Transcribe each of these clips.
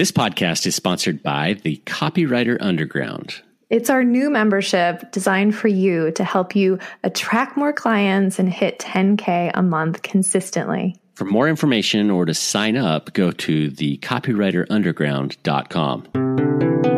This podcast is sponsored by the Copywriter Underground. It's our new membership designed for you to help you attract more clients and hit 10K a month consistently. For more information or to sign up, go to thecopywriterunderground.com.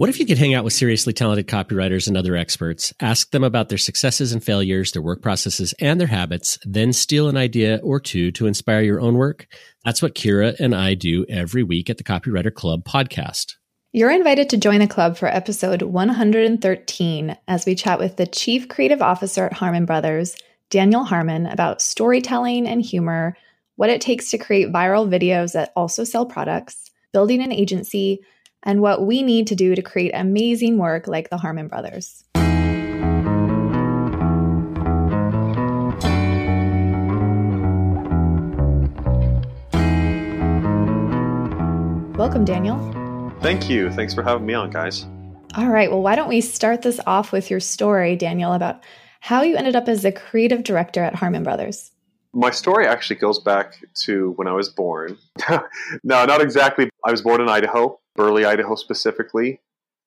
What if you could hang out with seriously talented copywriters and other experts, ask them about their successes and failures, their work processes, and their habits, then steal an idea or two to inspire your own work? That's what Kira and I do every week at the Copywriter Club podcast. You're invited to join the club for episode 113 as we chat with the Chief Creative Officer at Harmon Brothers, Daniel Harmon, about storytelling and humor, what it takes to create viral videos that also sell products, building an agency, and what we need to do to create amazing work like the Harmon Brothers. Welcome, Daniel. Thank you. Thanks for having me on, guys. All right. Well, why don't we start this off with your story, Daniel, about how you ended up as the creative director at Harmon Brothers? My story actually goes back to when I was born. no, not exactly. I was born in Idaho, Burley, Idaho specifically,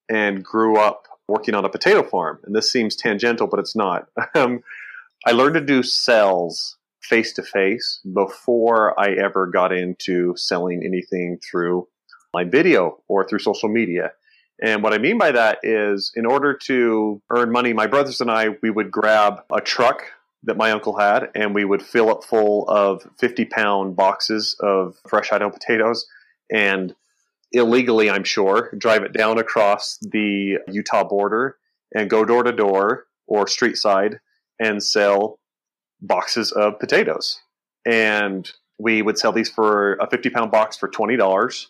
and grew up working on a potato farm. And this seems tangential, but it's not. Um, I learned to do sales face to face before I ever got into selling anything through my video or through social media. And what I mean by that is, in order to earn money, my brothers and I, we would grab a truck that my uncle had and we would fill it full of 50 pound boxes of fresh Idaho potatoes and illegally, I'm sure, drive it down across the Utah border and go door to door or street side and sell boxes of potatoes. And we would sell these for a 50 pound box for $20.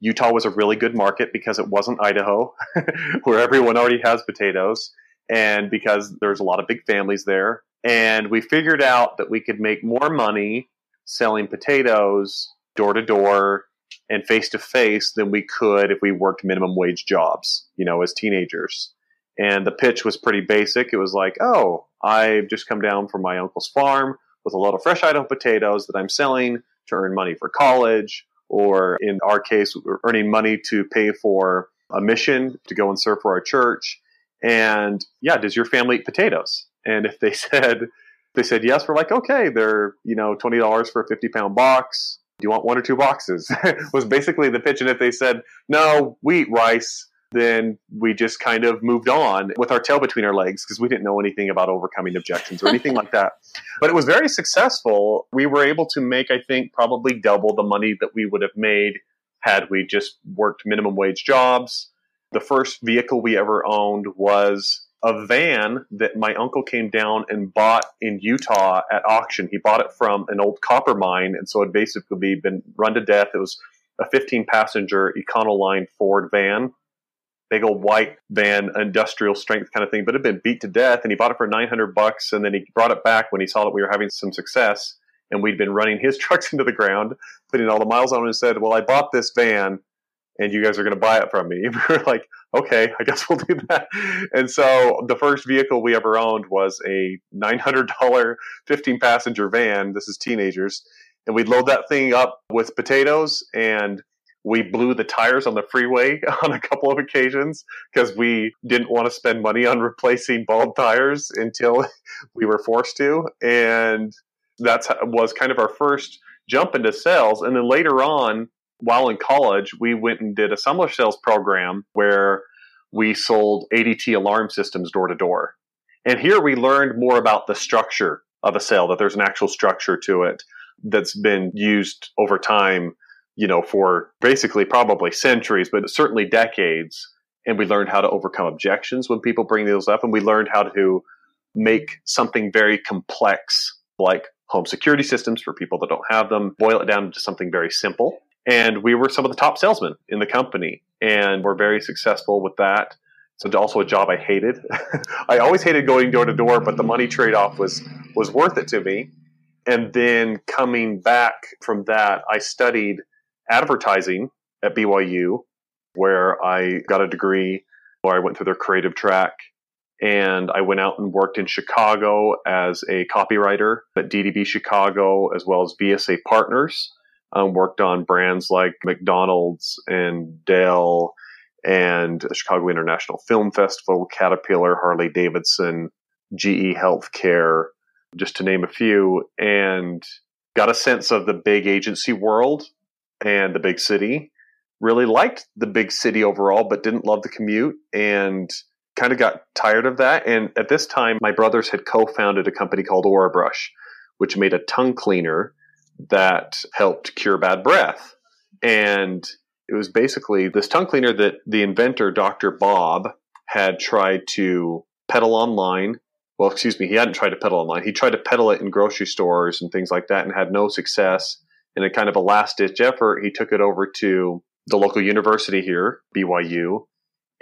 Utah was a really good market because it wasn't Idaho, where everyone already has potatoes, and because there's a lot of big families there. And we figured out that we could make more money selling potatoes door to door and face to face than we could if we worked minimum wage jobs, you know, as teenagers. And the pitch was pretty basic. It was like, oh, I've just come down from my uncle's farm with a lot of fresh Idaho potatoes that I'm selling to earn money for college, or in our case, earning money to pay for a mission to go and serve for our church. And yeah, does your family eat potatoes? And if they said, they said yes, we're like, okay, they're, you know, $20 for a 50 pound box. Do you want one or two boxes? was basically the pitch. And if they said, no, we eat rice, then we just kind of moved on with our tail between our legs because we didn't know anything about overcoming objections or anything like that. But it was very successful. We were able to make, I think, probably double the money that we would have made had we just worked minimum wage jobs. The first vehicle we ever owned was a van that my uncle came down and bought in Utah at auction. He bought it from an old copper mine, and so it basically been run to death. It was a 15 passenger Econoline Ford van big old white van, industrial strength kind of thing, but it had been beat to death. And he bought it for 900 bucks. And then he brought it back when he saw that we were having some success. And we'd been running his trucks into the ground, putting all the miles on it, and said, Well, I bought this van and you guys are going to buy it from me. We were like, okay, I guess we'll do that. And so the first vehicle we ever owned was a $900 15 passenger van. This is teenagers. And we'd load that thing up with potatoes and we blew the tires on the freeway on a couple of occasions because we didn't want to spend money on replacing bald tires until we were forced to. And that was kind of our first jump into sales. And then later on, while in college, we went and did a summer sales program where we sold ADT alarm systems door to door. And here we learned more about the structure of a sale, that there's an actual structure to it that's been used over time you know, for basically probably centuries, but certainly decades. And we learned how to overcome objections when people bring those up. And we learned how to make something very complex, like home security systems for people that don't have them, boil it down into something very simple. And we were some of the top salesmen in the company and we're very successful with that. So also a job I hated. I always hated going door to door, but the money trade off was, was worth it to me. And then coming back from that, I studied advertising at BYU, where I got a degree, where I went through their creative track. And I went out and worked in Chicago as a copywriter at DDB Chicago, as well as VSA Partners, Um, worked on brands like McDonald's and Dell and the Chicago International Film Festival, Caterpillar, Harley Davidson, GE Healthcare, just to name a few, and got a sense of the big agency world and the big city. Really liked the big city overall, but didn't love the commute and kind of got tired of that. And at this time, my brothers had co founded a company called Orabrush, which made a tongue cleaner that helped cure bad breath. And it was basically this tongue cleaner that the inventor, Dr. Bob, had tried to peddle online. Well, excuse me, he hadn't tried to peddle online. He tried to peddle it in grocery stores and things like that and had no success. In a kind of a last ditch effort, he took it over to the local university here, BYU,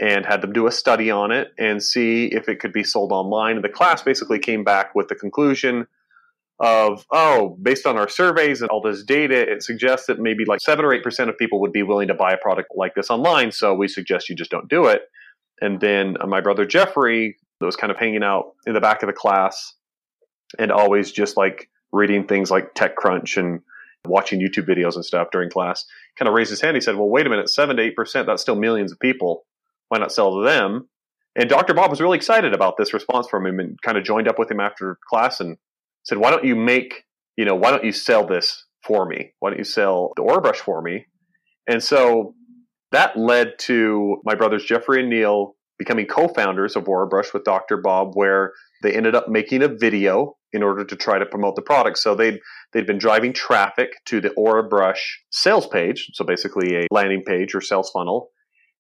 and had them do a study on it and see if it could be sold online. And the class basically came back with the conclusion of, oh, based on our surveys and all this data, it suggests that maybe like seven or eight percent of people would be willing to buy a product like this online. So we suggest you just don't do it. And then uh, my brother Jeffrey was kind of hanging out in the back of the class and always just like reading things like TechCrunch and watching YouTube videos and stuff during class, kind of raised his hand. He said, Well, wait a minute, seven to eight percent, that's still millions of people. Why not sell to them? And Dr. Bob was really excited about this response from him and kind of joined up with him after class and said, why don't you make, you know, why don't you sell this for me? Why don't you sell the Orabrush for me? And so that led to my brothers Jeffrey and Neil becoming co-founders of Orabrush with Dr. Bob, where they ended up making a video in order to try to promote the product. So they'd they'd been driving traffic to the Orabrush sales page, so basically a landing page or sales funnel,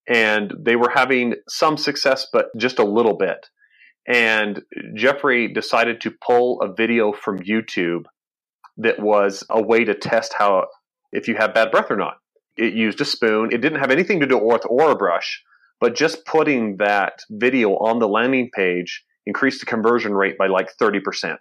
and they were having some success, but just a little bit. And Jeffrey decided to pull a video from YouTube that was a way to test how if you have bad breath or not. It used a spoon. It didn't have anything to do with Orabrush, but just putting that video on the landing page increased the conversion rate by like 30%.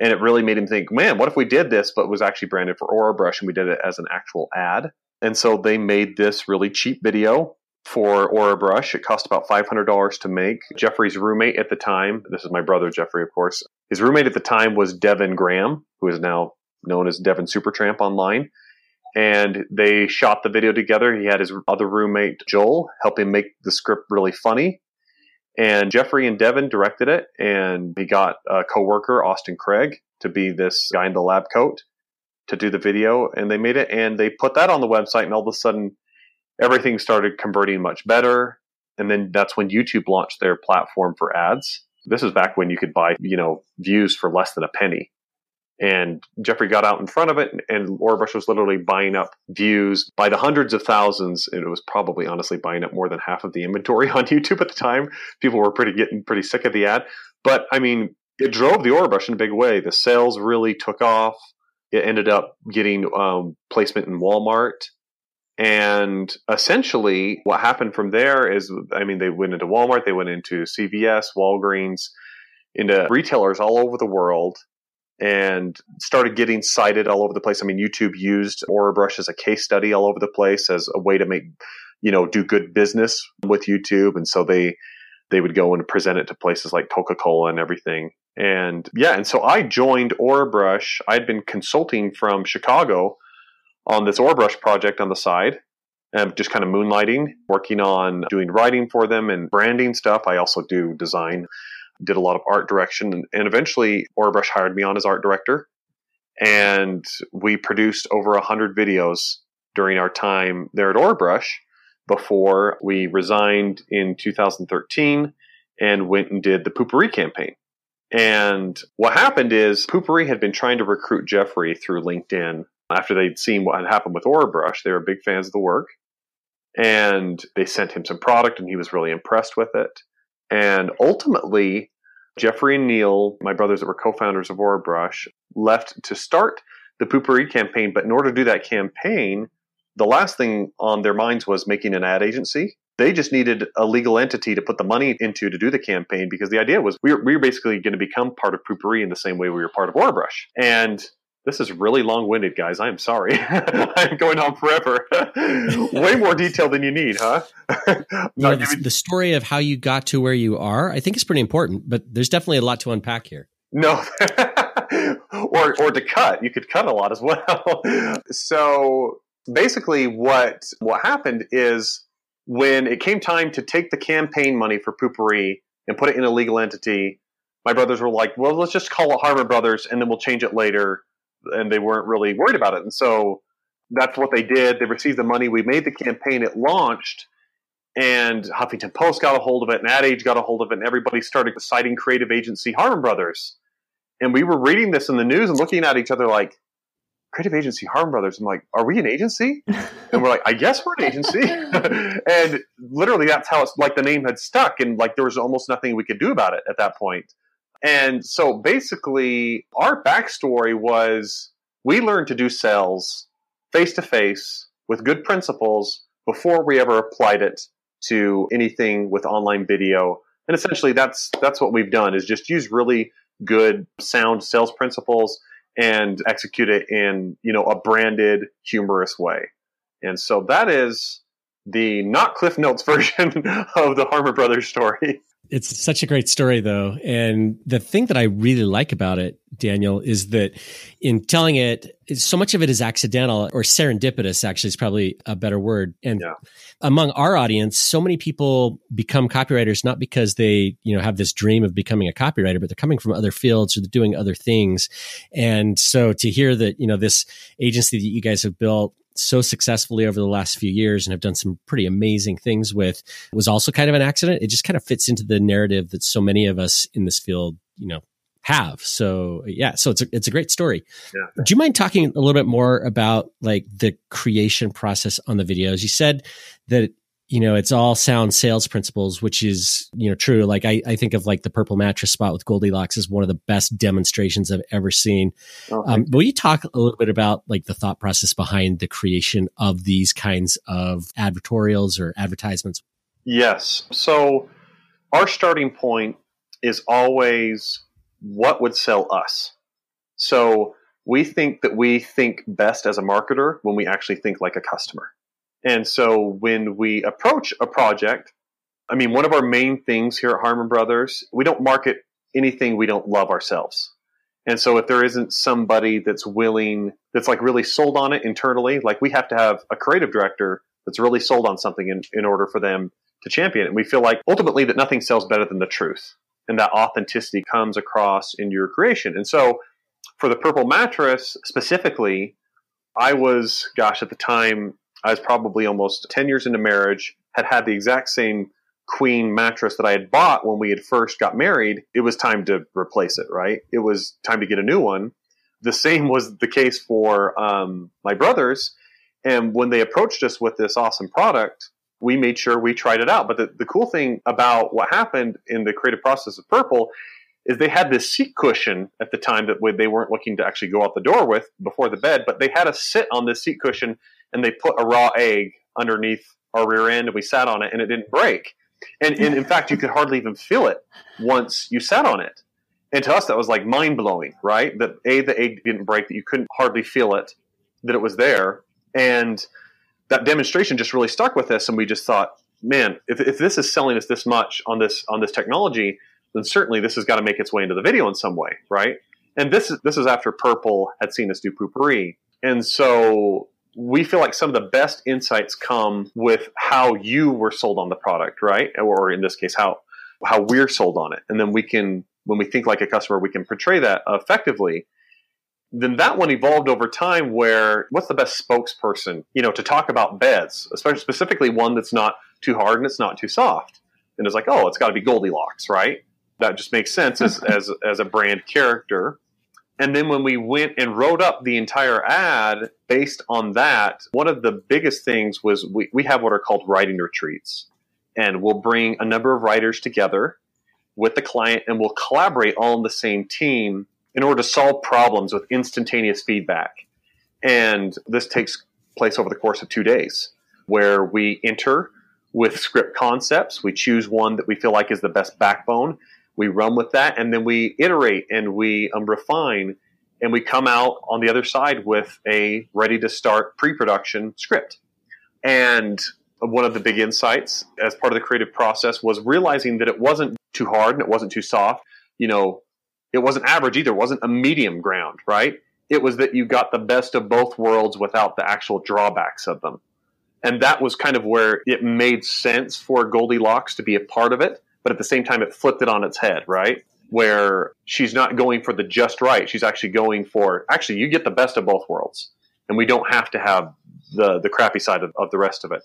And it really made him think, man, what if we did this, but was actually branded for Orabrush and we did it as an actual ad? And so they made this really cheap video for Orabrush. It cost about $500 to make. Jeffrey's roommate at the time, this is my brother Jeffrey, of course, his roommate at the time was Devin Graham, who is now known as Devin Supertramp online. And they shot the video together. He had his other roommate, Joel, help him make the script really funny. And Jeffrey and Devin directed it. And he got a coworker, Austin Craig, to be this guy in the lab coat to do the video. And they made it and they put that on the website. And all of a sudden, everything started converting much better. And then that's when YouTube launched their platform for ads. This is back when you could buy, you know, views for less than a penny. And Jeffrey got out in front of it, and Orabrush was literally buying up views by the hundreds of thousands. And it was probably honestly buying up more than half of the inventory on YouTube at the time. People were pretty getting pretty sick of the ad. But I mean, it drove the Orabrush in a big way. The sales really took off. It ended up getting um, placement in Walmart. And essentially, what happened from there is, I mean, they went into Walmart, they went into CVS, Walgreens, into retailers all over the world, and started getting cited all over the place. I mean, YouTube used Orabrush as a case study all over the place as a way to make, you know, do good business with YouTube. And so they they would go and present it to places like Coca Cola and everything. And yeah, and so I joined Orabrush. I'd been consulting from Chicago on this Orabrush project on the side and just kind of moonlighting, working on doing writing for them and branding stuff. I also do design, did a lot of art direction, and, and eventually Orabrush hired me on as art director. And we produced over 100 videos during our time there at Orabrush before we resigned in 2013 and went and did the Poo-Pourri campaign. And what happened is Poo-Pourri had been trying to recruit Jeffrey through LinkedIn after they'd seen what had happened with Orabrush, they were big fans of the work. And they sent him some product, and he was really impressed with it. And ultimately, Jeffrey and Neil, my brothers that were co founders of Orabrush, left to start the Poo-Pourri campaign. But in order to do that campaign, the last thing on their minds was making an ad agency. They just needed a legal entity to put the money into to do the campaign because the idea was we were, we were basically going to become part of Poo-Pourri in the same way we were part of Orabrush. And this is really long winded, guys. I'm sorry. I'm going on forever. Way more detail than you need, huh? yeah, the, the story of how you got to where you are, I think is pretty important, but there's definitely a lot to unpack here. No, or or to cut. You could cut a lot as well. so basically, what what happened is when it came time to take the campaign money for Poo-Pourri and put it in a legal entity, my brothers were like, "Well, let's just call it Harmon Brothers, and then we'll change it later." And they weren't really worried about it, and so that's what they did. They received the money. We made the campaign. It launched and Huffington Post got a hold of it, and Ad Age got a hold of it, and everybody started citing creative agency Harmon Brothers. And we were reading this in the news and looking at each other like, creative agency Harmon Brothers. I'm like, are we an agency? And we're like, I guess we're an agency. and literally, that's how it's like the name had stuck, and like there was almost nothing we could do about it at that point. And so basically, our backstory was we learned to do sales face to face with good principles before we ever applied it to anything with online video. And essentially that's that's what we've done is just use really good sound sales principles and execute it in, you know, a branded humorous way. And so that is the not Cliff Notes version of the Harmon Brothers story. It's such a great story, though. And the thing that I really like about it, Daniel, is that in telling it, so much of it is accidental or serendipitous, actually, is probably a better word. And yeah. among our audience, so many people become copywriters not because they, you know, have this dream of becoming a copywriter, but they're coming from other fields or they're doing other things. And so to hear that, you know, this agency that you guys have built so successfully over the last few years and have done some pretty amazing things with was also kind of an accident. It just kind of fits into the narrative that so many of us in this field, you know, have. So yeah, so it's a, it's a great story. Yeah. Do you mind talking a little bit more about like the creation process on the videos? You said that you know, it's all sound sales principles, which is, you know, true. Like I, I think of like the purple mattress spot with Goldilocks is one of the best demonstrations I've ever seen. Oh, um, will you talk a little bit about like the thought process behind the creation of these kinds of advertorials or advertisements? Yes. So our starting point is always what would sell us. So we think that we think best as a marketer when we actually think like a customer. And so when we approach a project, I mean, one of our main things here at Harmon Brothers, we don't market anything we don't love ourselves. And so if there isn't somebody that's willing, that's like really sold on it internally, like we have to have a creative director that's really sold on something in, in order for them to champion it. And we feel like ultimately that nothing sells better than the truth. And that authenticity comes across in your creation. And so for the purple mattress specifically, I was, gosh, at the time, I was probably almost 10 years into marriage, had had the exact same queen mattress that I had bought when we had first got married. It was time to replace it, right? It was time to get a new one. The same was the case for um, my brothers. And when they approached us with this awesome product, we made sure we tried it out. But the, the cool thing about what happened in the creative process of Purple is they had this seat cushion at the time that they weren't looking to actually go out the door with before the bed, but they had us sit on this seat cushion and they put a raw egg underneath our rear end and we sat on it and it didn't break. And, and in fact, you could hardly even feel it once you sat on it. And to us, that was like mind blowing, right? That A, the egg didn't break, that you couldn't hardly feel it, that it was there. And that demonstration just really stuck with us. And we just thought, man, if, if this is selling us this much on this, on this technology, then certainly this has got to make its way into the video in some way, right? And this is, this is after Purple had seen us do Poo-Pourri. And so we feel like some of the best insights come with how you were sold on the product, right? Or in this case, how how we're sold on it, and then we can, when we think like a customer, we can portray that effectively. Then that one evolved over time. Where what's the best spokesperson, you know, to talk about beds, especially specifically one that's not too hard and it's not too soft. And it's like, oh, it's got to be Goldilocks, right? That just makes sense as as as a brand character. And then when we went and wrote up the entire ad based on that, one of the biggest things was we, we have what are called writing retreats. And we'll bring a number of writers together with the client and we'll collaborate all in the same team in order to solve problems with instantaneous feedback. And this takes place over the course of two days where we enter with script concepts. We choose one that we feel like is the best backbone we run with that and then we iterate and we um, refine and we come out on the other side with a ready to start pre-production script and one of the big insights as part of the creative process was realizing that it wasn't too hard and it wasn't too soft you know It wasn't average either. It wasn't a medium ground, right? It was that you got the best of both worlds without the actual drawbacks of them. And that was kind of where it made sense for Goldilocks to be a part of it. But at the same time, it flipped it on its head, right? Where she's not going for the just right. She's actually going for, actually, you get the best of both worlds. And we don't have to have the, the crappy side of, of the rest of it.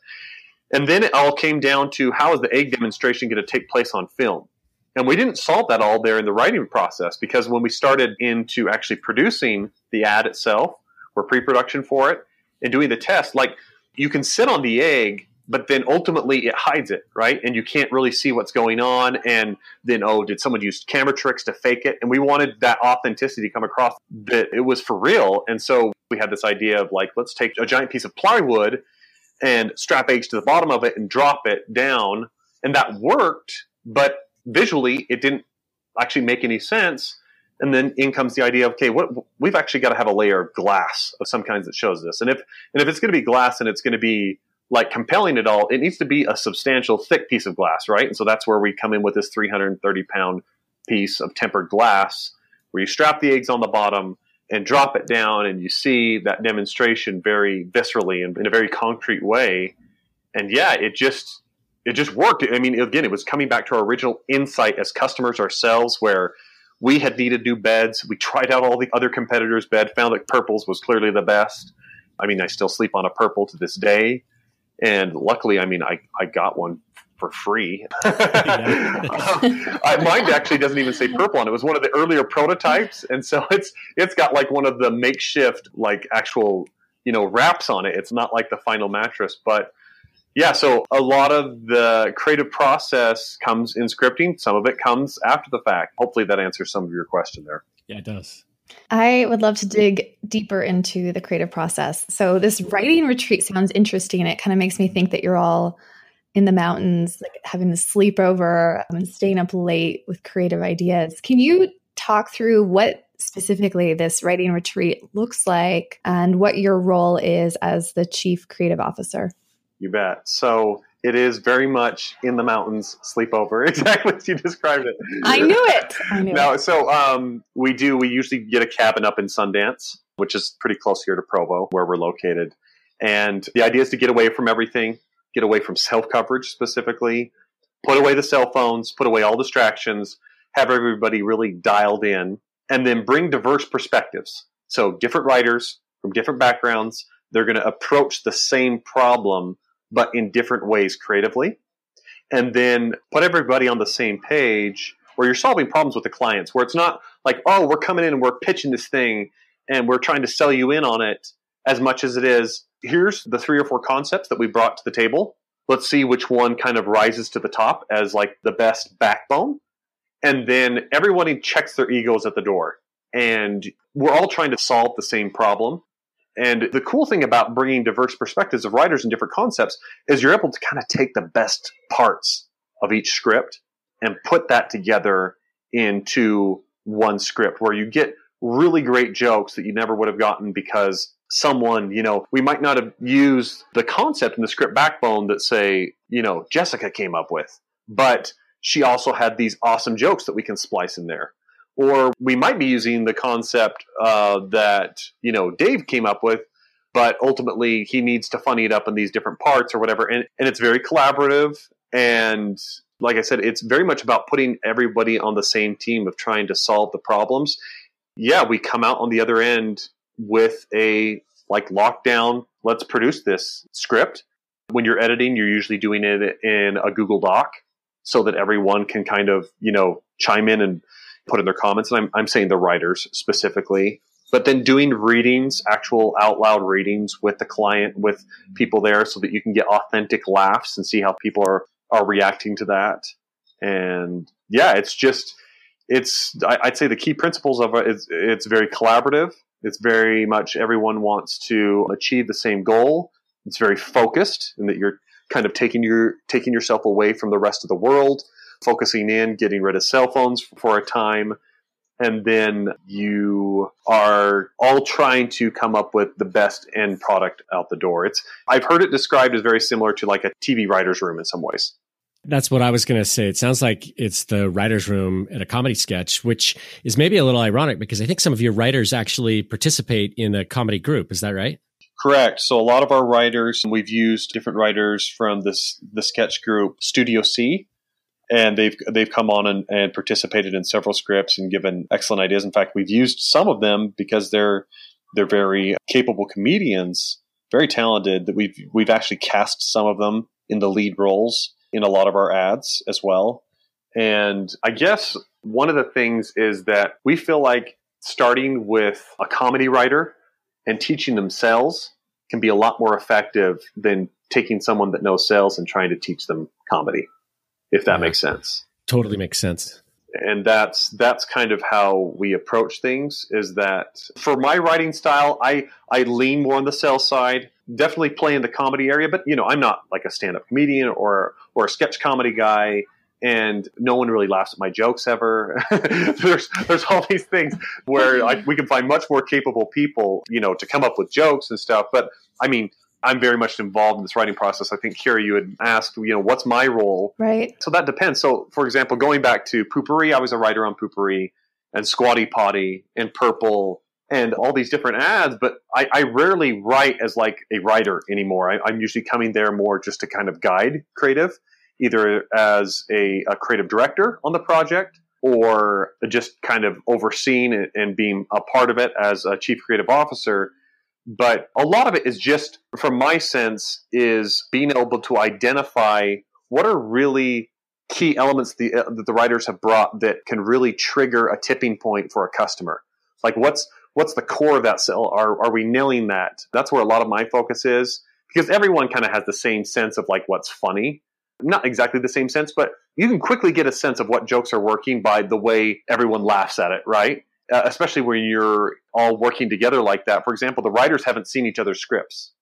And then it all came down to how is the egg demonstration going to take place on film? And we didn't solve that all there in the writing process because when we started into actually producing the ad itself, or pre production for it, and doing the test, like you can sit on the egg, but then ultimately it hides it, right? And you can't really see what's going on. And then, oh, did someone use camera tricks to fake it? And we wanted that authenticity to come across that it was for real. And so we had this idea of like, let's take a giant piece of plywood and strap eggs to the bottom of it and drop it down. And that worked, but visually it didn't actually make any sense. And then in comes the idea of okay, what we've actually got to have a layer of glass of some kinds that shows this. And if and if it's going to be glass and it's going to be like compelling at all, it needs to be a substantial, thick piece of glass, right? And so that's where we come in with this 330 pound piece of tempered glass, where you strap the eggs on the bottom and drop it down, and you see that demonstration very viscerally and in a very concrete way. And yeah, it just it just worked. I mean, again, it was coming back to our original insight as customers ourselves, where we had needed new beds. We tried out all the other competitors' bed, found that Purple's was clearly the best. I mean, I still sleep on a Purple to this day, and luckily, I mean, I I got one for free. I, mine actually doesn't even say purple on it. It was one of the earlier prototypes, and so it's it's got like one of the makeshift like actual you know wraps on it. It's not like the final mattress, but yeah. So a lot of the creative process comes in scripting. Some of it comes after the fact. Hopefully, that answers some of your question there. Yeah, it does. I would love to dig deeper into the creative process. So, this writing retreat sounds interesting. It kind of makes me think that you're all in the mountains, like having the sleepover and staying up late with creative ideas. Can you talk through what specifically this writing retreat looks like and what your role is as the chief creative officer? You bet. So it is very much in the mountains sleepover, exactly as you described it. I knew it. I knew no, it. so um, we do. We usually get a cabin up in Sundance, which is pretty close here to Provo, where we're located. And the idea is to get away from everything, get away from self coverage specifically, put away the cell phones, put away all distractions, have everybody really dialed in, and then bring diverse perspectives. So different writers from different backgrounds, they're going to approach the same problem, but in different ways creatively. And then put everybody on the same page where you're solving problems with the clients, where it's not like, oh, we're coming in and we're pitching this thing and we're trying to sell you in on it as much as it is here's the three or four concepts that we brought to the table. Let's see which one kind of rises to the top as like the best backbone. And then everybody checks their egos at the door. And we're all trying to solve the same problem. And the cool thing about bringing diverse perspectives of writers and different concepts is you're able to kind of take the best parts of each script and put that together into one script where you get really great jokes that you never would have gotten because someone, you know, we might not have used the concept in the script backbone that say, you know, Jessica came up with, but she also had these awesome jokes that we can splice in there. Or we might be using the concept uh, that, you know, Dave came up with, but ultimately he needs to funny it up in these different parts or whatever. And, and it's very collaborative. And like I said, it's very much about putting everybody on the same team of trying to solve the problems. Yeah, we come out on the other end with a like lockdown, let's produce this script. When you're editing, you're usually doing it in a Google Doc so that everyone can kind of, you know, chime in and put in their comments. And I'm, I'm saying the writers specifically. But then doing readings, actual out loud readings with the client, with people there so that you can get authentic laughs and see how people are, are reacting to that. And yeah, it's just, it's, I'd say the key principles of it is it's very collaborative it's very much everyone wants to achieve the same goal. It's very focused in that you're kind of taking your taking yourself away from the rest of the world, focusing in, getting rid of cell phones for a time, and then you are all trying to come up with the best end product out the door. It's I've heard it described as very similar to like a TV writer's room in some ways. That's what I was going to say. It sounds like it's the writer's room at a comedy sketch, which is maybe a little ironic because I think some of your writers actually participate in a comedy group. Is that right? Correct. So a lot of our writers, we've used different writers from this the sketch group Studio C, and they've they've come on and, and participated in several scripts and given excellent ideas. In fact, we've used some of them because they're they're very capable comedians, very talented. That we've we've actually cast some of them in the lead roles in a lot of our ads as well. And I guess one of the things is that we feel like starting with a comedy writer and teaching them sales can be a lot more effective than taking someone that knows sales and trying to teach them comedy, if that yeah. makes sense. Totally makes sense. And that's that's kind of how we approach things is that for my writing style, I I lean more on the sales side definitely play in the comedy area, but you know, I'm not like a stand-up comedian or or a sketch comedy guy, and no one really laughs at my jokes ever. there's there's all these things where like we can find much more capable people, you know, to come up with jokes and stuff. But I mean, I'm very much involved in this writing process. I think Kira, you had asked, you know, what's my role? Right. So that depends. So, for example, going back to Poo-Pourri, I was a writer on Poo-Pourri and Squatty Potty and Purple and all these different ads, but I, I rarely write as like a writer anymore. I, am usually coming there more just to kind of guide creative, either as a, a creative director on the project or just kind of overseeing it and being a part of it as a chief creative officer. But a lot of it is just, from my sense, is being able to identify what are really key elements the, uh, that the writers have brought that can really trigger a tipping point for a customer. Like what's what's the core of that sell? Are, are we nailing that? That's where a lot of my focus is because everyone kind of has the same sense of like what's funny. Not exactly the same sense, but you can quickly get a sense of what jokes are working by the way everyone laughs at it, right? Uh, especially when you're all working together like that. For example, the writers haven't seen each other's scripts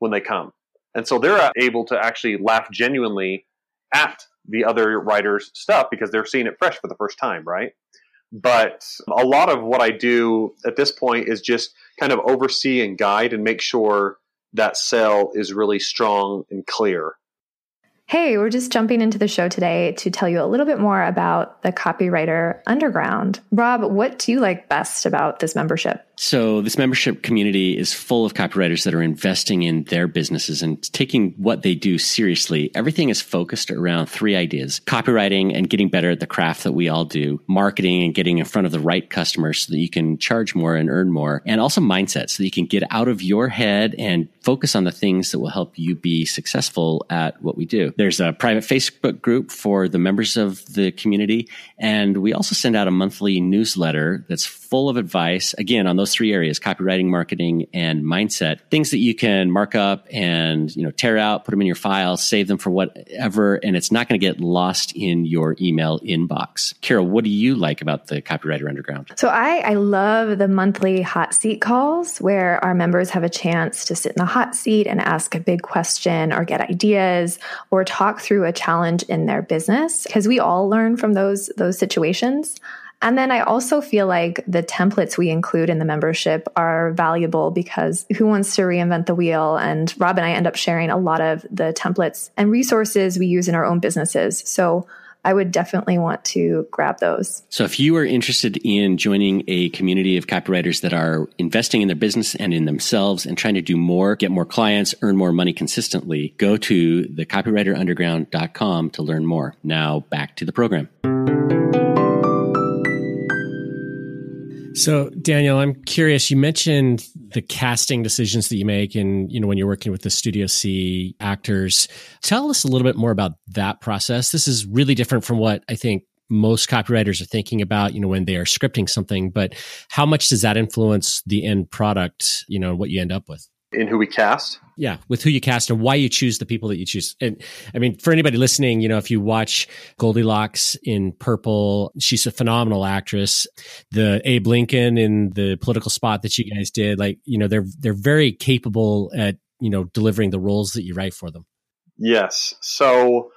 when they come. And so they're able to actually laugh genuinely at the other writer's stuff because they're seeing it fresh for the first time, right? But a lot of what I do at this point is just kind of oversee and guide and make sure that sell is really strong and clear. Hey, we're just jumping into the show today to tell you a little bit more about the Copywriter Underground. Rob, what do you like best about this membership? So, this membership community is full of copywriters that are investing in their businesses and taking what they do seriously. Everything is focused around three ideas copywriting and getting better at the craft that we all do, marketing and getting in front of the right customers so that you can charge more and earn more, and also mindset so that you can get out of your head and focus on the things that will help you be successful at what we do. There's a private Facebook group for the members of the community, and we also send out a monthly newsletter that's full of advice, again, on those three areas, copywriting, marketing, and mindset, things that you can mark up and, you know, tear out, put them in your files, save them for whatever, and it's not going to get lost in your email inbox. Kira, what do you like about the Copywriter Underground? So I, I love the monthly hot seat calls where our members have a chance to sit in the hot seat and ask a big question or get ideas or talk through a challenge in their business because we all learn from those those situations. And then I also feel like the templates we include in the membership are valuable because who wants to reinvent the wheel? And Rob and I end up sharing a lot of the templates and resources we use in our own businesses. So I would definitely want to grab those. So, if you are interested in joining a community of copywriters that are investing in their business and in themselves and trying to do more, get more clients, earn more money consistently, go to thecopywriterunderground.com to learn more. Now, back to the program. So, Daniel, I'm curious. You mentioned the casting decisions that you make, and you know when you're working with the Studio C actors. Tell us a little bit more about that process. This is really different from what I think most copywriters are thinking about. You know when they are scripting something, but how much does that influence the end product? You know what you end up with in who we cast. Yeah, with who you cast and why you choose the people that you choose. And I mean, for anybody listening, you know, if you watch Goldilocks in Purple, she's a phenomenal actress. The Abe Lincoln in the political spot that you guys did, like, you know, they're they're very capable at, you know, delivering the roles that you write for them. Yes. So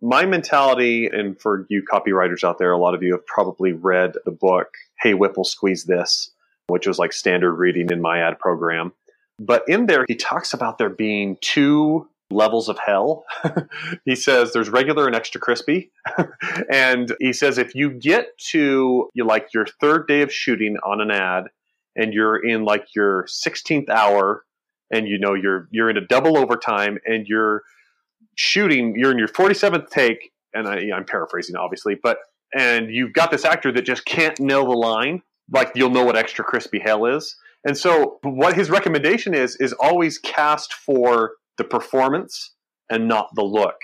my mentality, and for you copywriters out there, a lot of you have probably read the book Hey Whipple Squeeze This, which was like standard reading in my ad program but in there, he talks about there being two levels of hell. he says there's regular and extra crispy. and he says if you get to you like your third day of shooting on an ad and you're in like your 16th hour and you know you're you're in a double overtime and you're shooting you're in your 47th take and I, I'm paraphrasing obviously, but and you've got this actor that just can't nail the line, like you'll know what extra crispy hell is. And so what his recommendation is is always cast for the performance and not the look.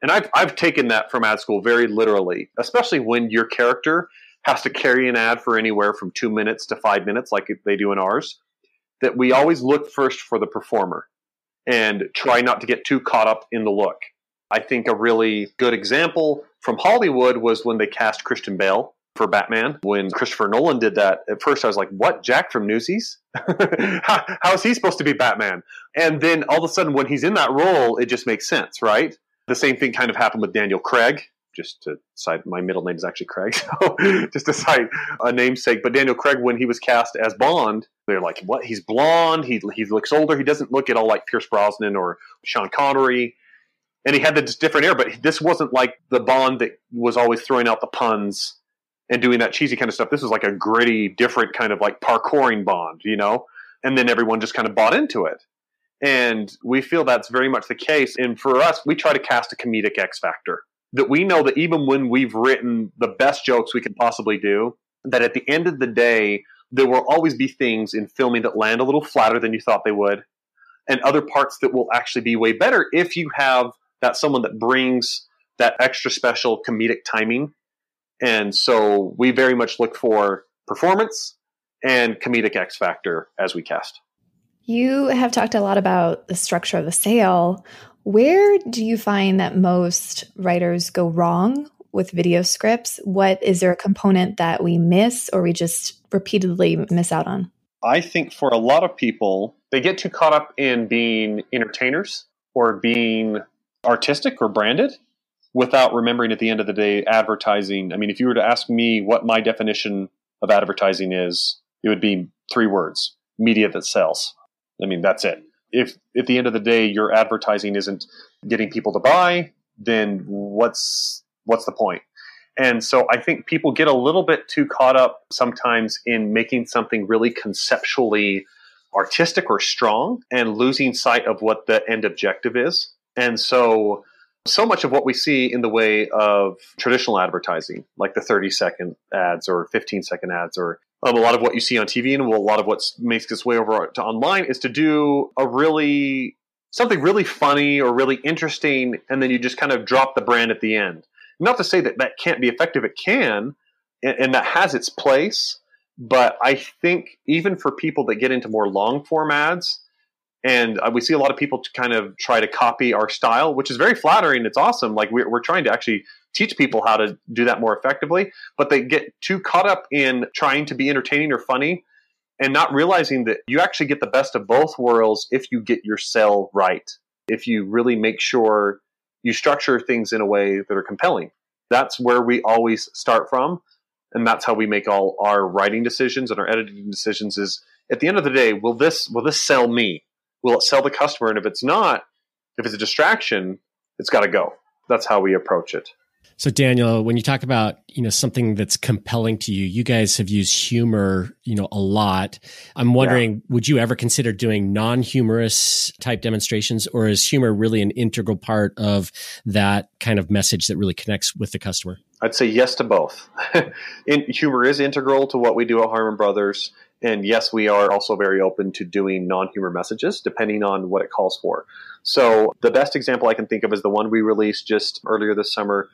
And I've I've taken that from ad school very literally, especially when your character has to carry an ad for anywhere from two minutes to five minutes, like they do in ours. That we always look first for the performer and try not to get too caught up in the look. I think a really good example from Hollywood was when they cast Christian Bale for Batman. When Christopher Nolan did that, at first I was like, what, Jack from Newsies? how, how is he supposed to be Batman? And then all of a sudden, when he's in that role, it just makes sense, right? The same thing kind of happened with Daniel Craig. Just to cite, my middle name is actually Craig, so just to cite a namesake. But Daniel Craig, when he was cast as Bond, they're like, "What? He's blonde. He he looks older. He doesn't look at all like Pierce Brosnan or Sean Connery." and he had this different air, but this wasn't like the Bond that was always throwing out the puns and doing that cheesy kind of stuff. This is like a gritty, different kind of like parkouring Bond, you know? And then everyone just kind of bought into it. And we feel that's very much the case. And for us, we try to cast a comedic X factor that we know that even when we've written the best jokes we can possibly do, that at the end of the day, there will always be things in filming that land a little flatter than you thought they would, and other parts that will actually be way better if you have that someone that brings that extra special comedic timing. And so we very much look for performance and comedic X factor as we cast. You have talked a lot about the structure of the sale. Where do you find that most writers go wrong with video scripts? What is there a component that we miss or we just repeatedly miss out on? I think for a lot of people, they get too caught up in being entertainers or being artistic or branded without remembering at the end of the day advertising. I mean, if you were to ask me what my definition of advertising is, it would be three words media that sells. I mean, that's it. If at the end of the day your advertising isn't getting people to buy, then what's what's the point? And so I think people get a little bit too caught up sometimes in making something really conceptually artistic or strong and losing sight of what the end objective is. And so, so much of what we see in the way of traditional advertising, like the 30 second ads or 15 second ads, or um, a lot of what you see on TV and a lot of what makes its way over to online is to do a really something really funny or really interesting, and then you just kind of drop the brand at the end. Not to say that that can't be effective; it can, and, and that has its place. But I think even for people that get into more long form ads, and uh, we see a lot of people to kind of try to copy our style which is very flattering. It's awesome. Like we're, we're trying to actually teach people how to do that more effectively but they get too caught up in trying to be entertaining or funny and not realizing that you actually get the best of both worlds if you get your sell right if you really make sure you structure things in a way that are compelling. That's where we always start from and that's how we make all our writing decisions and our editing decisions is at the end of the day will this will this sell me will it sell the customer? And if it's not, if it's a distraction, it's got to go. That's how we approach it. So Daniel, when you talk about, you know, something that's compelling to you, you guys have used humor, you know, a lot. I'm wondering, yeah. would you ever consider doing non-humorous type demonstrations or is humor really an integral part of that kind of message that really connects with the customer? I'd say yes to both. humor is integral to what we do at Harmon Brothers. And yes, we are also very open to doing non humor messages depending on what it calls for. So, the best example I can think of is the one we released just earlier this summer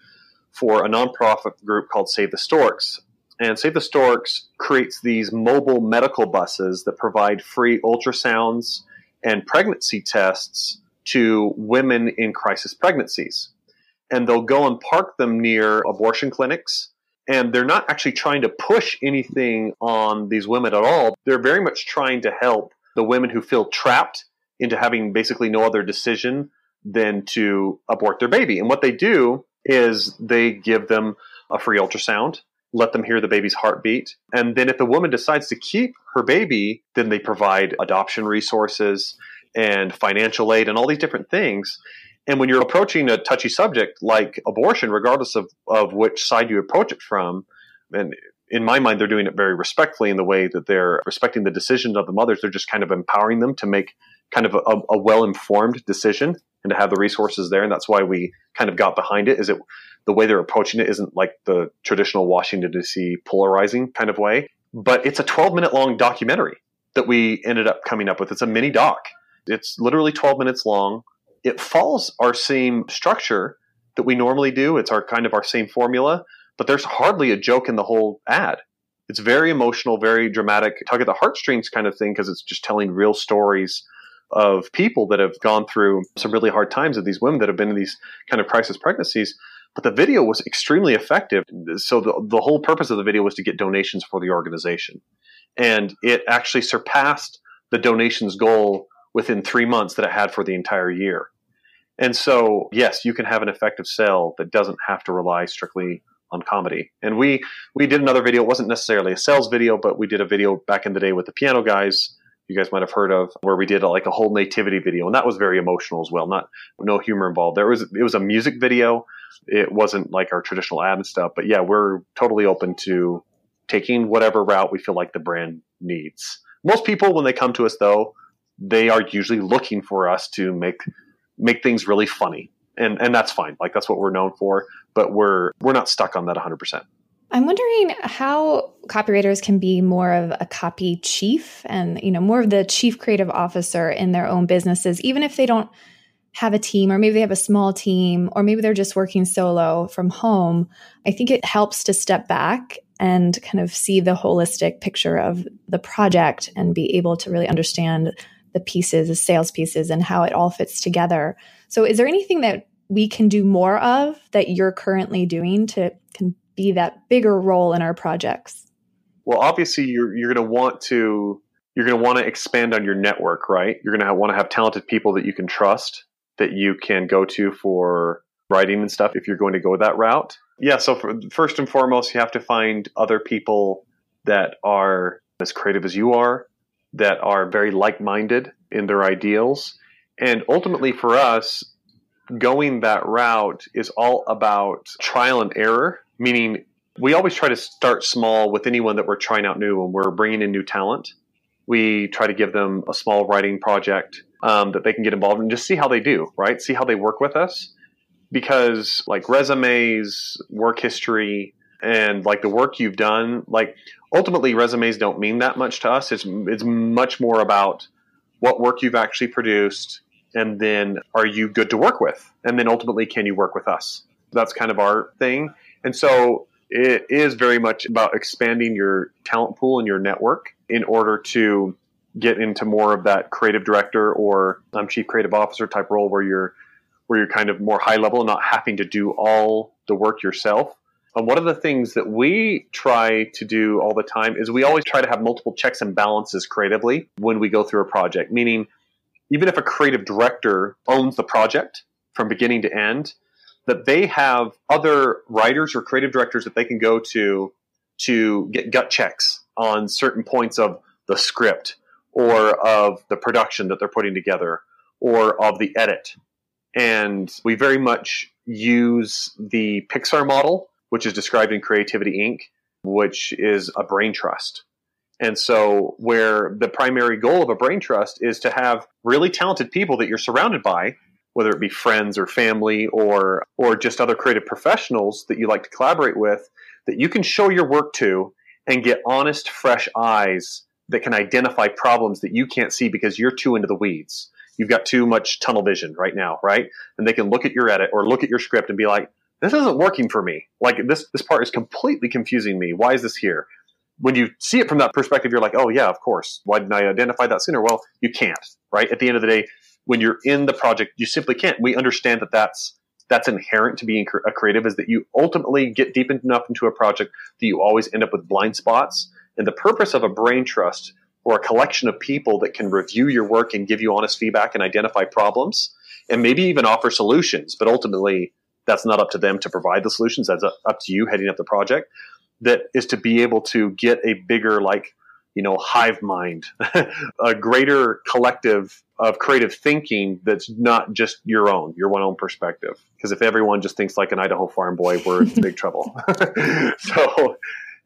for a nonprofit group called Save the Storks. And Save the Storks creates these mobile medical buses that provide free ultrasounds and pregnancy tests to women in crisis pregnancies. And they'll go and park them near abortion clinics and they're not actually trying to push anything on these women at all. They're very much trying to help the women who feel trapped into having basically no other decision than to abort their baby. And what they do is they give them a free ultrasound, let them hear the baby's heartbeat. And then if the woman decides to keep her baby, then they provide adoption resources. and financial aid and all these different things. And when you're approaching a touchy subject like abortion, regardless of, of which side you approach it from, and in my mind, they're doing it very respectfully in the way that they're respecting the decisions of the mothers. They're just kind of empowering them to make kind of a, a well informed decision and to have the resources there. And that's why we kind of got behind it. Is it the way they're approaching it isn't like the traditional Washington D.C. polarizing kind of way, but it's a 12 minute long documentary that we ended up coming up with. It's a mini doc. It's literally 12 minutes long. It follows our same structure that we normally do. It's our kind of our same formula, but there's hardly a joke in the whole ad. It's very emotional, very dramatic, tug at the heartstrings kind of thing because it's just telling real stories of people that have gone through some really hard times of these women that have been in these kind of crisis pregnancies. But the video was extremely effective. So the, the whole purpose of the video was to get donations for the organization. And it actually surpassed the donations goal within three months that it had for the entire year. And so, yes, you can have an effective sale that doesn't have to rely strictly on comedy. And we we did another video. It wasn't necessarily a sales video, but we did a video back in the day with the piano guys. You guys might have heard of where we did a, like a whole nativity video, and that was very emotional as well. Not no humor involved. There was it was a music video. It wasn't like our traditional ad and stuff. But yeah, we're totally open to taking whatever route we feel like the brand needs. Most people, when they come to us, though, they are usually looking for us to make make things really funny, and and that's fine. Like that's what we're known for. But we're we're not stuck on that 100. percent I'm wondering how copywriters can be more of a copy chief and you know more of the chief creative officer in their own businesses, even if they don't have a team or maybe they have a small team or maybe they're just working solo from home. I think it helps to step back and kind of see the holistic picture of the project and be able to really understand the pieces, the sales pieces, and how it all fits together. So, is there anything that we can do more of that you're currently doing to can be that bigger role in our projects? Well, obviously, you're you're going to want to you're going to want to expand on your network, right? You're going to want to have talented people that you can trust, that you can go to for writing and stuff if you're going to go that route. Yeah, so for, first and foremost, you have to find other people that are as creative as you are, that are very like minded in their ideals. And ultimately, for us, going that route is all about trial and error, meaning we always try to start small with anyone that we're trying out new and we're bringing in new talent. We try to give them a small writing project um, that they can get involved in, just see how they do, right? See how they work with us because like resumes, work history, and like the work you've done, like ultimately resumes don't mean that much to us. It's it's much more about what work you've actually produced, and then are you good to work with, and then ultimately can you work with us? That's kind of our thing, and so it is very much about expanding your talent pool and your network in order to get into more of that creative director or um, chief creative officer type role where you're where you're kind of more high level, and not having to do all the work yourself. And one of the things that we try to do all the time is we always try to have multiple checks and balances creatively when we go through a project, meaning even if a creative director owns the project from beginning to end, that they have other writers or creative directors that they can go to to get gut checks on certain points of the script or of the production that they're putting together or of the edit. And we very much use the Pixar model, which is described in Creativity Inc., which is a brain trust. And so, where the primary goal of a brain trust is to have really talented people that you're surrounded by, whether it be friends or family or or just other creative professionals that you like to collaborate with, that you can show your work to and get honest, fresh eyes that can identify problems that you can't see because you're too into the weeds you've got too much tunnel vision right now, right? And they can look at your edit or look at your script and be like, this isn't working for me. Like this, this part is completely confusing me. Why is this here? When you see it from that perspective, you're like, oh yeah, of course. Why didn't I identify that sooner? Well, you can't, right? At the end of the day, when you're in the project, you simply can't. We understand that that's that's inherent to being a creative is that you ultimately get deep enough into a project that you always end up with blind spots. And the purpose of a brain trust or a collection of people that can review your work and give you honest feedback and identify problems and maybe even offer solutions. But ultimately, that's not up to them to provide the solutions. That's up to you heading up the project. That is to be able to get a bigger, like, you know, hive mind, a greater collective of creative thinking that's not just your own, your one own perspective. Because if everyone just thinks like an Idaho farm boy, we're in big trouble. so,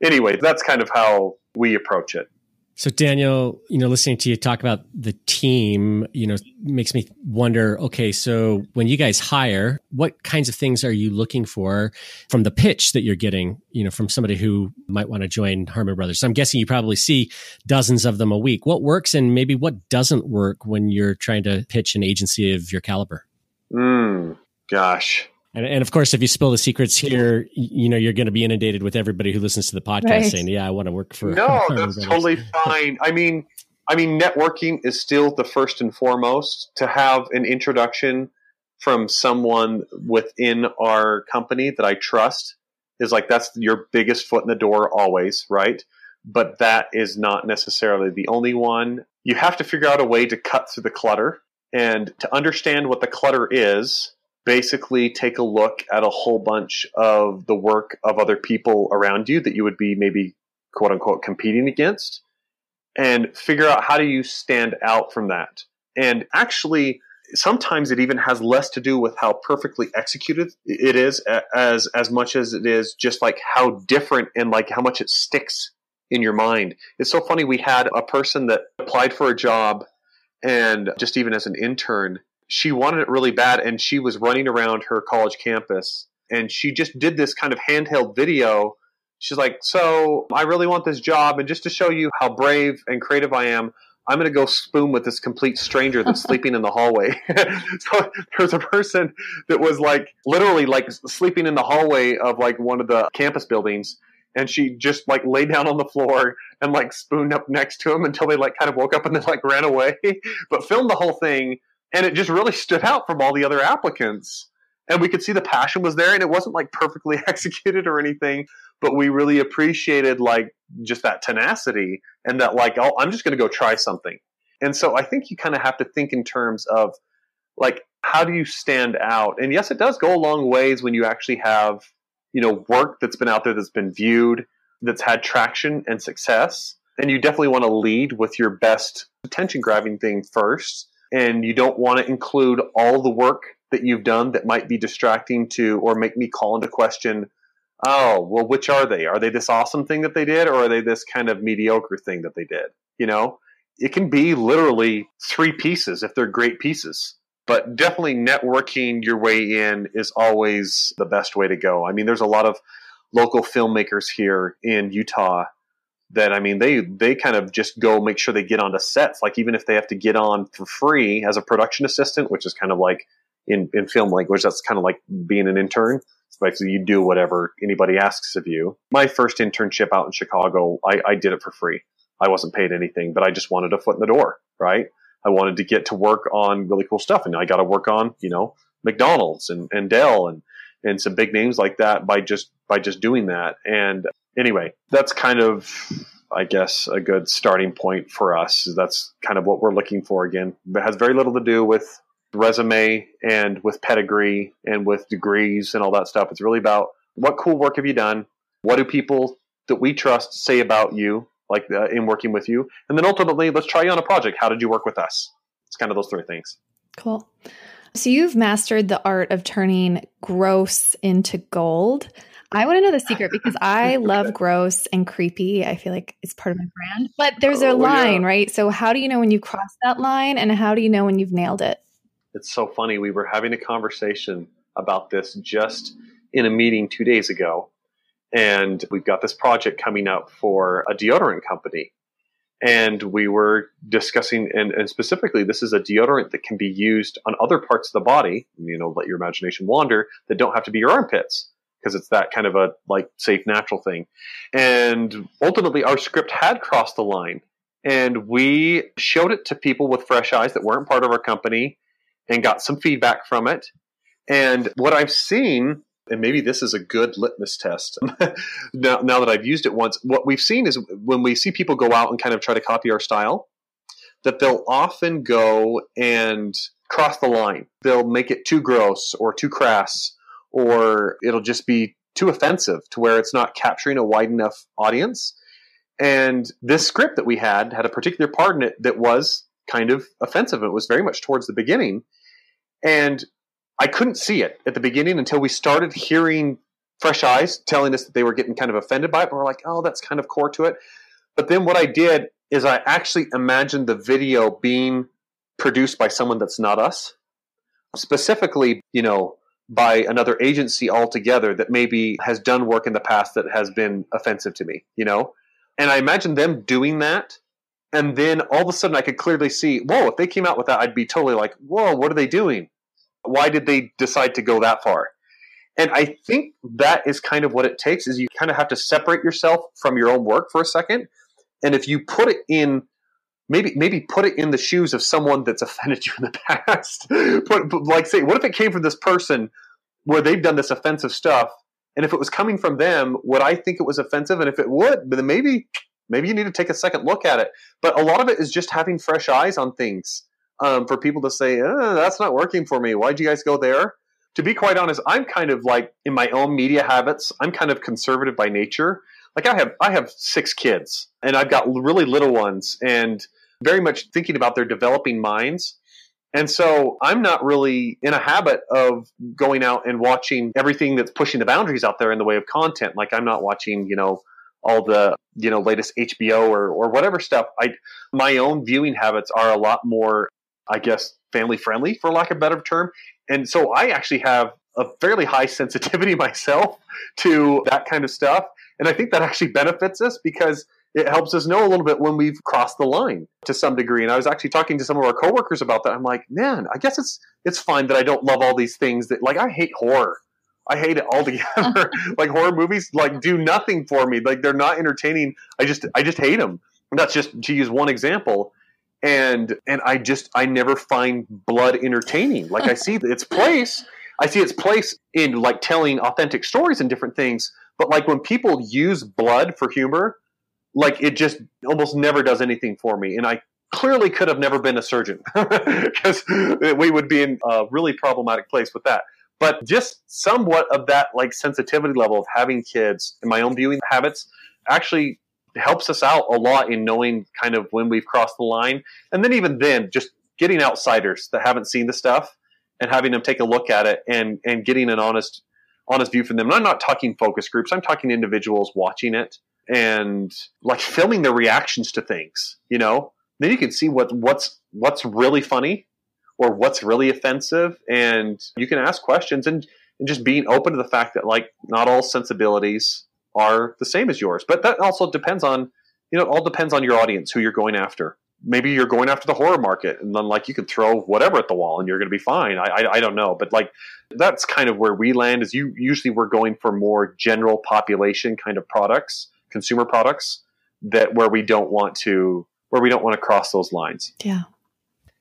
anyway, that's kind of how we approach it. So Daniel, you know, listening to you talk about the team, you know, makes me wonder, okay, so when you guys hire, what kinds of things are you looking for from the pitch that you're getting, you know, from somebody who might want to join Harmon Brothers? So I'm guessing you probably see dozens of them a week. What works and maybe what doesn't work when you're trying to pitch an agency of your caliber? Hmm, gosh. And, and, of course, if you spill the secrets here, you know you're going to be inundated with everybody who listens to the podcast right. saying, "Yeah, I want to work for." No, that's totally fine. I mean, I mean, networking is still the first and foremost. To have an introduction from someone within our company that I trust is like that's your biggest foot in the door always, right? But that is not necessarily the only one. You have to figure out a way to cut through the clutter and to understand what the clutter is basically take a look at a whole bunch of the work of other people around you that you would be maybe quote unquote competing against and figure out how do you stand out from that. And actually, sometimes it even has less to do with how perfectly executed it is as as much as it is just like how different and like how much it sticks in your mind. It's so funny we had a person that applied for a job and just even as an intern she wanted it really bad and she was running around her college campus and she just did this kind of handheld video. She's like, So I really want this job. And just to show you how brave and creative I am, I'm going to go spoon with this complete stranger that's sleeping in the hallway. so there's a person that was like literally like sleeping in the hallway of like one of the campus buildings. And she just like lay down on the floor and like spooned up next to him until they like kind of woke up and then like ran away, but filmed the whole thing and it just really stood out from all the other applicants. And we could see the passion was there and it wasn't like perfectly executed or anything but we really appreciated like just that tenacity and that like oh i'm just going to go try something. And so i think you kind of have to think in terms of like how do you stand out? And yes it does go a long ways when you actually have you know work that's been out there that's been viewed that's had traction and success. And you definitely want to lead with your best attention grabbing thing first and you don't want to include all the work that you've done that might be distracting to or make me call into question oh well which are they? Are they this awesome thing that they did or are they this kind of mediocre thing that they did? You know? It can be literally three pieces if they're great pieces but definitely networking your way in is always the best way to go. I mean there's a lot of local filmmakers here in utah that I mean they they kind of just go make sure they get onto sets. Like even if they have to get on for free as a production assistant, which is kind of like in, in film language, that's kind of like being an intern. Basically you do whatever anybody asks of you. My first internship out in Chicago, I, I did it for free. I wasn't paid anything, but I just wanted a foot in the door, right? I wanted to get to work on really cool stuff, and I got to work on you know McDonald's and, and Dell and and some big names like that by just by just doing that. And anyway, that's kind of I guess a good starting point for us. That's kind of what we're looking for again. It has very little to do with resume and with pedigree and with degrees and all that stuff. It's really about what cool work have you done? What do people that we trust say about you, like uh, in working with you? And then ultimately, let's try you on a project. How did you work with us? It's kind of those three things. Cool. So you've mastered the art of turning gross into gold. I want to know the secret because I love gross and creepy. I feel like it's part of my brand. But there's a oh, line, yeah. right? So how do you know when you cross that line and how do you know when you've nailed it? It's so funny. We were having a conversation about this just in a meeting 2 days ago. And we've got this project coming up for a deodorant company and we were discussing and, and, specifically this is a deodorant that can be used on other parts of the body you know let your imagination wander that don't have to be your armpits because it's that kind of a like safe natural thing and ultimately our script had crossed the line and we showed it to people with fresh eyes that weren't part of our company and got some feedback from it and what i've seen and maybe this is a good litmus test now, now that I've used it once. What we've seen is when we see people go out and kind of try to copy our style, that they'll often go and cross the line. They'll make it too gross or too crass, or it'll just be too offensive to where it's not capturing a wide enough audience. And this script that we had had a particular part in it that was kind of offensive. It was very much towards the beginning. And I couldn't see it at the beginning until we started hearing fresh eyes telling us that they were getting kind of offended by it. But we're like, oh, that's kind of core to it. But then what I did is I actually imagined the video being produced by someone that's not us. Specifically, you know, by another agency altogether that maybe has done work in the past that has been offensive to me, you know? And I imagine them doing that. And then all of a sudden I could clearly see, whoa, if they came out with that, I'd be totally like, whoa, what are they doing? Why did they decide to go that far? And I think that is kind of what it takes is you kind of have to separate yourself from your own work for a second. And if you put it in maybe maybe put it in the shoes of someone that's offended you in the past. put, like say, what if it came from this person where they've done this offensive stuff, and if it was coming from them, would I think it was offensive? And if it would, then maybe maybe you need to take a second look at it. But a lot of it is just having fresh eyes on things. Um, for people to say, oh, that's not working for me. Why'd you guys go there? To be quite honest, I'm kind of like in my own media habits. I'm kind of conservative by nature. Like I have, I have six kids, and I've got really little ones, and very much thinking about their developing minds. And so I'm not really in a habit of going out and watching everything that's pushing the boundaries out there in the way of content. Like I'm not watching, you know, all the, you know, latest HBO or, or whatever stuff. I, my own viewing habits are a lot more, I guess, family friendly for lack of a better term. And so I actually have a fairly high sensitivity myself to that kind of stuff. And I think that actually benefits us because it helps us know a little bit when we've crossed the line to some degree. And I was actually talking to some of our coworkers about that. I'm like, man, I guess it's it's fine that I don't love all these things that like I hate horror. I hate it altogether. like horror movies like do nothing for me. Like they're not entertaining. I just I just hate them. And that's just to use one example. And and I just I never find blood entertaining. Like I see its place. I see its place in like telling authentic stories and different things. But like when people use blood for humor, like it just almost never does anything for me. And I clearly could have never been a surgeon because we would be in a really problematic place with that. But just somewhat of that like sensitivity level of having kids and my own viewing habits actually helps us out a lot in knowing kind of when we've crossed the line. And then even then, just getting outsiders that haven't seen the stuff and having them take a look at it and and getting an honest honest view from them. And I'm not talking focus groups. I'm talking individuals watching it and like filming their reactions to things, you know, then you can see what what's what's really funny or what's really offensive, and you can ask questions and and just being open to the fact that like not all sensibilities are the same as yours, but that also depends on you know it all depends on your audience who you're going after. Maybe you're going after the horror market, and then like you can throw whatever at the wall, and you're going to be fine. I, I I don't know, but like that's kind of where we land. Is you usually we're going for more general population kind of products consumer products that where we don't want to where we don't want to cross those lines. Yeah.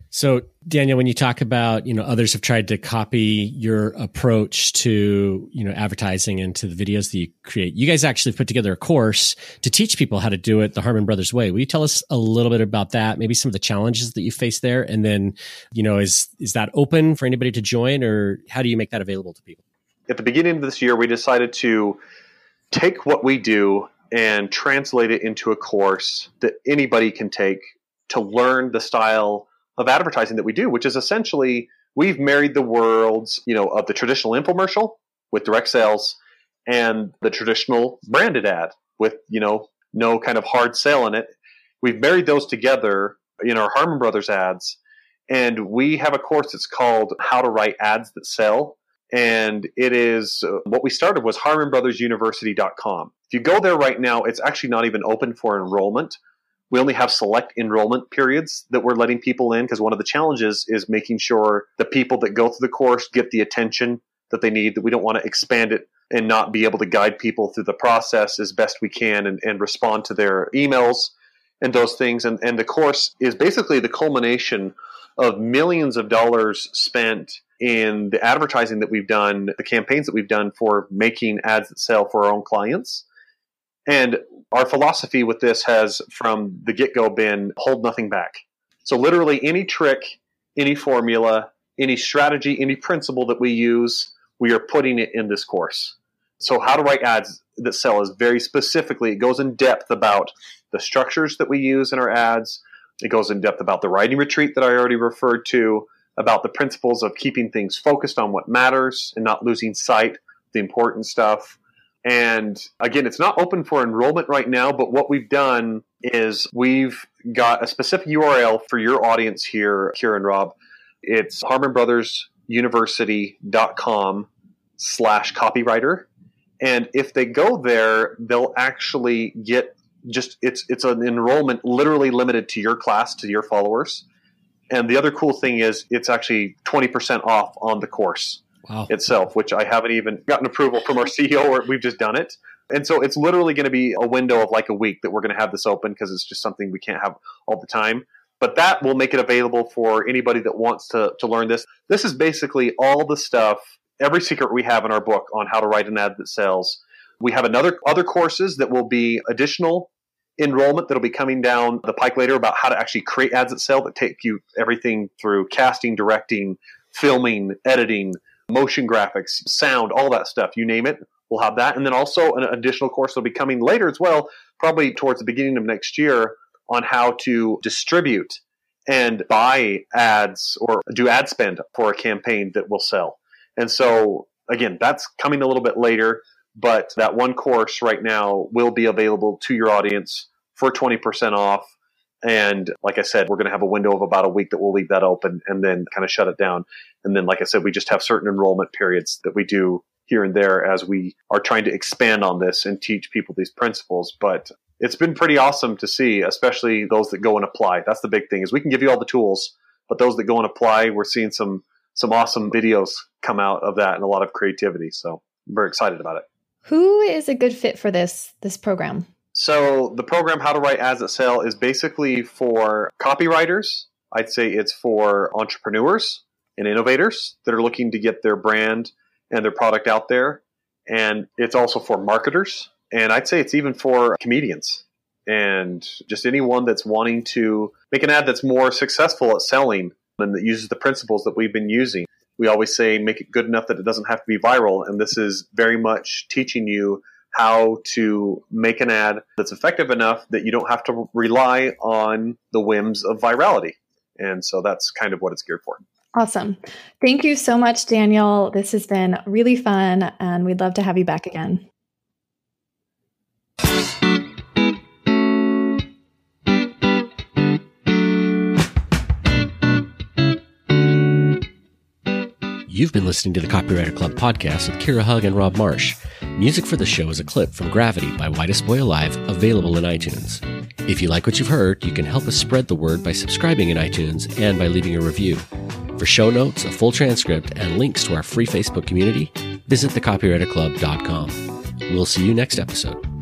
So, Daniel, when you talk about, you know, others have tried to copy your approach to, you know, advertising and to the videos that you create, you guys actually put together a course to teach people how to do it the Harmon Brothers way. Will you tell us a little bit about that? Maybe some of the challenges that you face there, and then, you know, is is that open for anybody to join, or how do you make that available to people? At the beginning of this year, we decided to take what we do and translate it into a course that anybody can take to learn the style of advertising that we do, which is essentially we've married the worlds, you know, of the traditional infomercial with direct sales and the traditional branded ad with, you know, no kind of hard sale in it. We've married those together in our Harmon Brothers ads. And we have a course that's called How to Write Ads That Sell and it is uh, what we started was harmonbrothersuniversity.com. If you go there right now, it's actually not even open for enrollment. We only have select enrollment periods that we're letting people in because one of the challenges is making sure the people that go through the course get the attention that they need, that we don't want to expand it and not be able to guide people through the process as best we can and, and respond to their emails and those things. And, and the course is basically the culmination of millions of dollars spent in the advertising that we've done, the campaigns that we've done for making ads that sell for our own clients. And our philosophy with this has from the get go been hold nothing back. So, literally, any trick, any formula, any strategy, any principle that we use, we are putting it in this course. So, how to write ads that sell is very specifically, it goes in depth about the structures that we use in our ads. It goes in depth about the writing retreat that I already referred to, about the principles of keeping things focused on what matters and not losing sight the important stuff. And again, it's not open for enrollment right now, but what we've done is we've got a specific URL for your audience here, Kira and Rob. It's harmonbrothersuniversity.com slash copywriter. And if they go there, they'll actually get just it's it's an enrollment literally limited to your class, to your followers. And the other cool thing is it's actually 20% off on the course wow. itself, which I haven't even gotten approval from our CEO or we've just done it. And so it's literally going to be a window of like a week that we're going to have this open because it's just something we can't have all the time. But that will make it available for anybody that wants to, to learn this. This is basically all the stuff, every secret we have in our book on how to write an ad that sells. We have another other courses that will be additional enrollment that'll be coming down the pike later about how to actually create ads that sell that take you everything through casting, directing, filming, editing, motion graphics, sound, all that stuff. You name it, we'll have that. And then also an additional course that'll be coming later as well, probably towards the beginning of next year, on how to distribute and buy ads or do ad spend for a campaign that will sell. And so, again, that's coming a little bit later, but that one course right now will be available to your audience for 20% off. And like I said, we're going to have a window of about a week that we'll leave that open and then kind of shut it down. And then, like I said, we just have certain enrollment periods that we do here and there as we are trying to expand on this and teach people these principles. But it's been pretty awesome to see, especially those that go and apply. That's the big thing is we can give you all the tools, but those that go and apply, we're seeing some some awesome videos come out of that and a lot of creativity. So very excited about it. Who is a good fit for this this program? So the program How to Write Ads That Sell is basically for copywriters. I'd say it's for entrepreneurs and innovators that are looking to get their brand and their product out there. And it's also for marketers. And I'd say it's even for comedians and just anyone that's wanting to make an ad that's more successful at selling and that uses the principles that we've been using. We always say make it good enough that it doesn't have to be viral. And this is very much teaching you how to make an ad that's effective enough that you don't have to rely on the whims of virality. And so that's kind of what it's geared for. Awesome. Thank you so much, Daniel. This has been really fun, and we'd love to have you back again. You've been listening to the Copywriter Club podcast with Kira Hug and Rob Marsh. Music for the show is a clip from Gravity by Whitest Boy Alive, available in iTunes. If you like what you've heard, you can help us spread the word by subscribing in iTunes and by leaving a review. For show notes, a full transcript, and links to our free Facebook community, visit thecopywriterclub.com. We'll see you next episode.